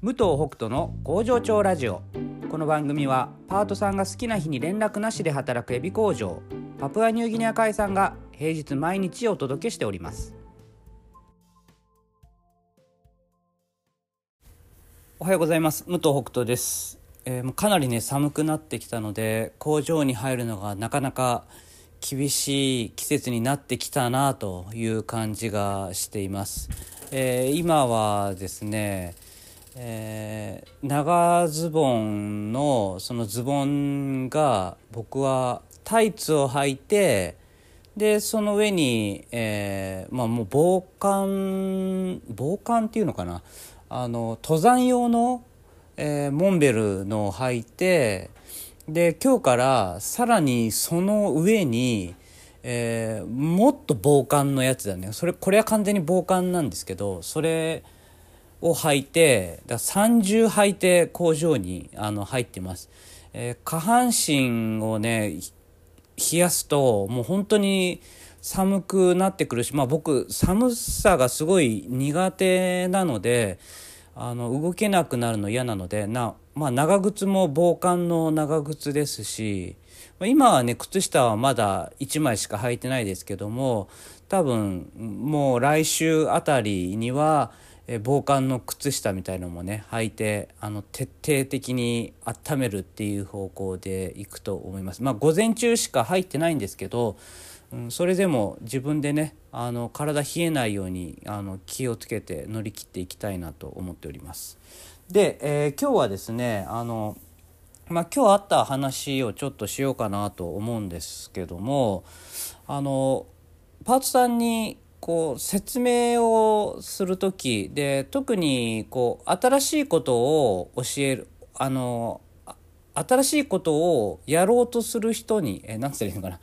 武藤北斗の工場長ラジオ。この番組はパートさんが好きな日に連絡なしで働くエビ工場パプアニューギニア海産が平日毎日お届けしております。おはようございます。武藤北斗です、えーもうかなりね寒くなってきたので工場に入るのがなかなか厳しい季節になってきたなという感じがしています、えー今はですねえー長ズボンのそのズボンが僕はタイツを履いてでその上に、えーまあもう防寒防寒っていうのかな。あの登山用の、えーモンベルのを履いてで今日からさらにその上に、えもっと防寒のやつだね。それこれは完全に防寒なんですけどそれを履いてだから30履いて工場にあの入ってます、えー下半身をね冷やすともう本当に寒くなってくるし、まあ、僕寒さがすごい苦手なのであの動けなくなるの嫌なのでな、まあ、長靴も防寒の長靴ですし今はね靴下はまだ1枚しか履いてないですけども多分もう来週あたりにはえー防寒の靴下みたいのもね履いてあの徹底的に温めるっていう方向でいくと思います。まあ午前中しか入ってないんですけど、うん、それでも自分でねあの体冷えないようにあの気をつけて乗り切っていきたいなと思っております。で、えー今日はですねあのまあ、今日あった話をちょっとしようかなと思うんですけどもあのパートさんにこう説明をする時で特にこう新しいことを教えるあの新しいことをやろうとする人にえーなんつったらいいのかな、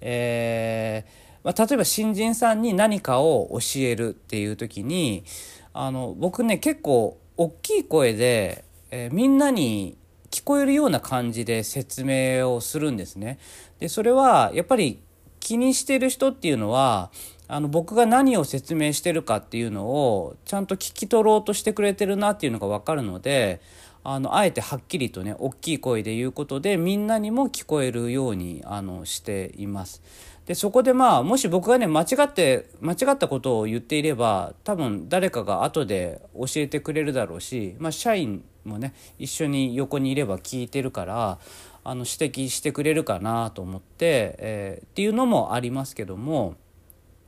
えーまあ、例えば新人さんに何かを教えるっていう時にあの僕ね結構大きい声で、えーみんなに聞こえるような感じで説明をするんですね。でそれはやっぱり気にしてる人っていうのはあの僕が何を説明してるかっていうのをちゃんと聞き取ろうとしてくれてるなっていうのが分かるのであのあえてはっきりとね大きい声で言うことでみんなにも聞こえるようにあのしています。でそこでまあもし僕がね間違って間違ったことを言っていれば多分誰かが後で教えてくれるだろうし、まあ、社員もね一緒に横にいれば聞いてるからあの指摘してくれるかなと思って、えーっていうのもありますけども。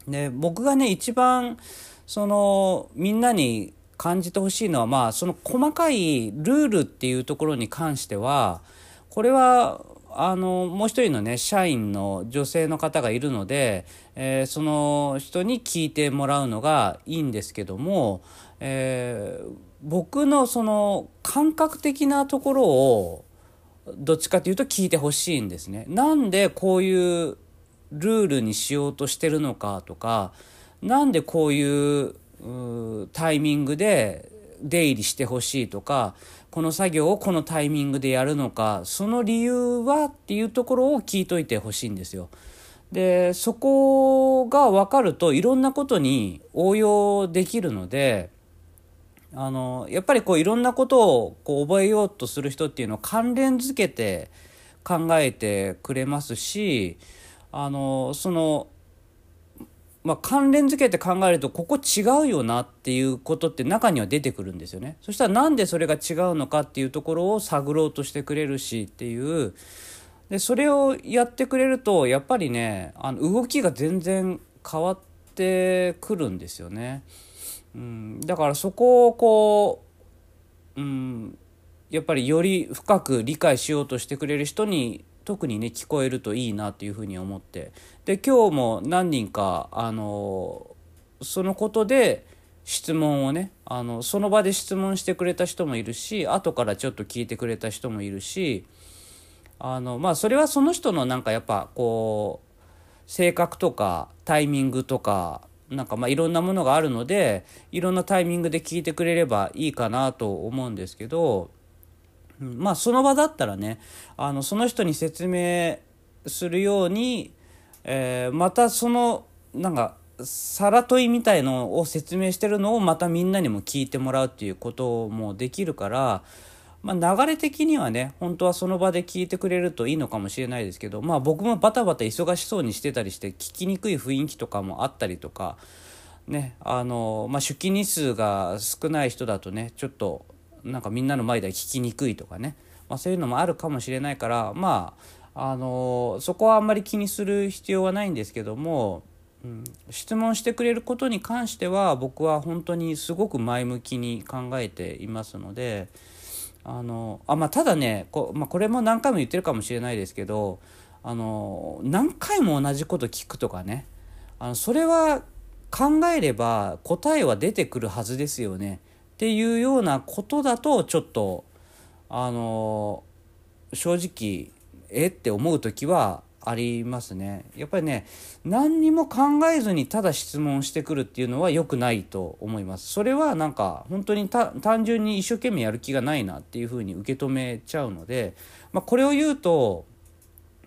で僕がね一番そのみんなに感じてほしいのはまあその細かいルールっていうところに関してはこれはあのもう一人のね社員の女性の方がいるので、えーその人に聞いてもらうのがいいんですけども、えー僕のその感覚的なところをどっちかというと聞いてほしいんですね。なんでこういうルールにしようとしてるのかとかなんでこういうタイミングで出入りしてほしいとかこの作業をこのタイミングでやるのかその理由はっていうところを聞いといてほしいんですよ。でそこが分かるといろんなことに応用できるのであのやっぱりこういろんなことをこう覚えようとする人っていうのを関連づけて考えてくれますしあのその、まあ、関連づけて考えるとここ違うよなっていうことって中には出てくるんですよね。そしたらなんでそれが違うのかっていうところを探ろうとしてくれるしっていうでそれをやってくれるとやっぱりねあの動きが全然変わってくるんですよね。うん、だからそこをこう、うん、やっぱりより深く理解しようとしてくれる人に特にね聞こえるといいなっていうふうに思って。で今日も何人かあのそのことで質問をねあのその場で質問してくれた人もいるし後からちょっと聞いてくれた人もいるしあのまあそれはその人のなんかやっぱこう性格とかタイミングとかなんかまあいろんなものがあるのでいろんなタイミングで聞いてくれればいいかなと思うんですけど、うん。まあその場だったらねあのその人に説明するように、えーまたそのなんかさら問いみたいのを説明してるのをまたみんなにも聞いてもらうっていうこともできるからまあ、流れ的にはね本当はその場で聞いてくれるといいのかもしれないですけど、まあ、僕もバタバタ忙しそうにしてたりして聞きにくい雰囲気とかもあったりとか、ねあのまあ、出勤日数が少ない人だとねちょっとなんかみんなの前では聞きにくいとかね、まあ、そういうのもあるかもしれないからまああのそこはあんまり気にする必要はないんですけども、うん、質問してくれることに関しては僕は本当にすごく前向きに考えていますので。あのあまあ、ただねこ,、まあ、これも何回も言ってるかもしれないですけどあの何回も同じこと聞くとかねあのそれは考えれば答えは出てくるはずですよねっていうようなことだとちょっとあの正直えって思う時はありますね。やっぱりね何にも考えずにただ質問してくるっていうのは良くないと思います。それはなんか本当に単純に一生懸命やる気がないなっていうふうに受け止めちゃうので、まあ、これを言うと、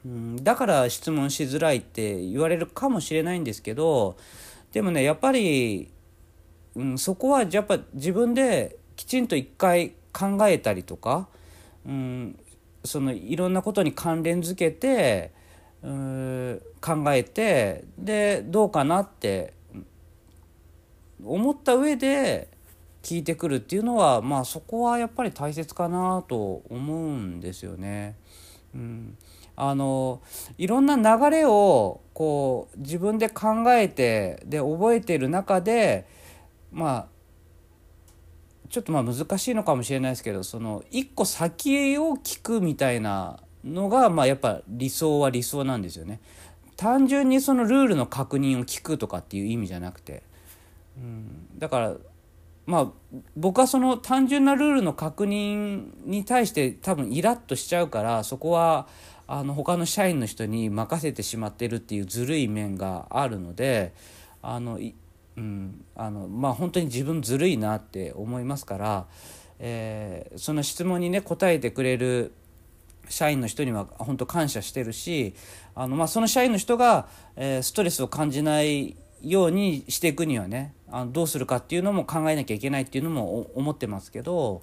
うん、だから質問しづらいって言われるかもしれないんですけどでもねやっぱり、うん、そこはやっぱ自分できちんと一回考えたりとか、うん、そのいろんなことに関連づけてうん考えてでどうかなって思った上で聞いてくるっていうのはまあそこはやっぱり大切かなと思うんですよね。うん、あのいろんな流れをこう自分で考えてで覚えてる中でまあちょっとまあ難しいのかもしれないですけどその一個先を聞くみたいなのが、まあ、やっぱ理想は理想なんですよね。単純にそのルールの確認を聞くとかっていう意味じゃなくて、うん、だからまあ僕はその単純なルールの確認に対して多分イラッとしちゃうからそこはあの他の社員の人に任せてしまってるっていうずるい面があるのであの、うん、あのまあ本当に自分ずるいなって思いますから、えー、その質問にね答えてくれる社員の人には本当感謝してるしあの、まあ、その社員の人が、えー、ストレスを感じないようにしていくにはねあのどうするかっていうのも考えなきゃいけないっていうのも思ってますけど、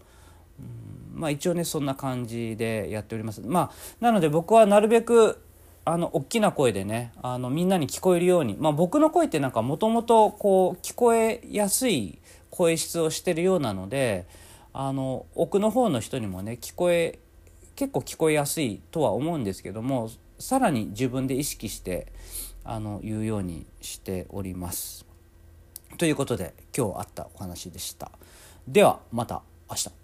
うん、まあ一応ねそんな感じでやっております。まあ、なので僕はなるべくあの大きな声でねあのみんなに聞こえるように、まあ、僕の声ってなんかもともとこう聞こえやすい声質をしてるようなのであの奥の方の人にもね聞こえ結構聞こえやすいとは思うんですけどもさらに自分で意識してあの言うようにしております。ということで今日あったお話でした。ではまた明日。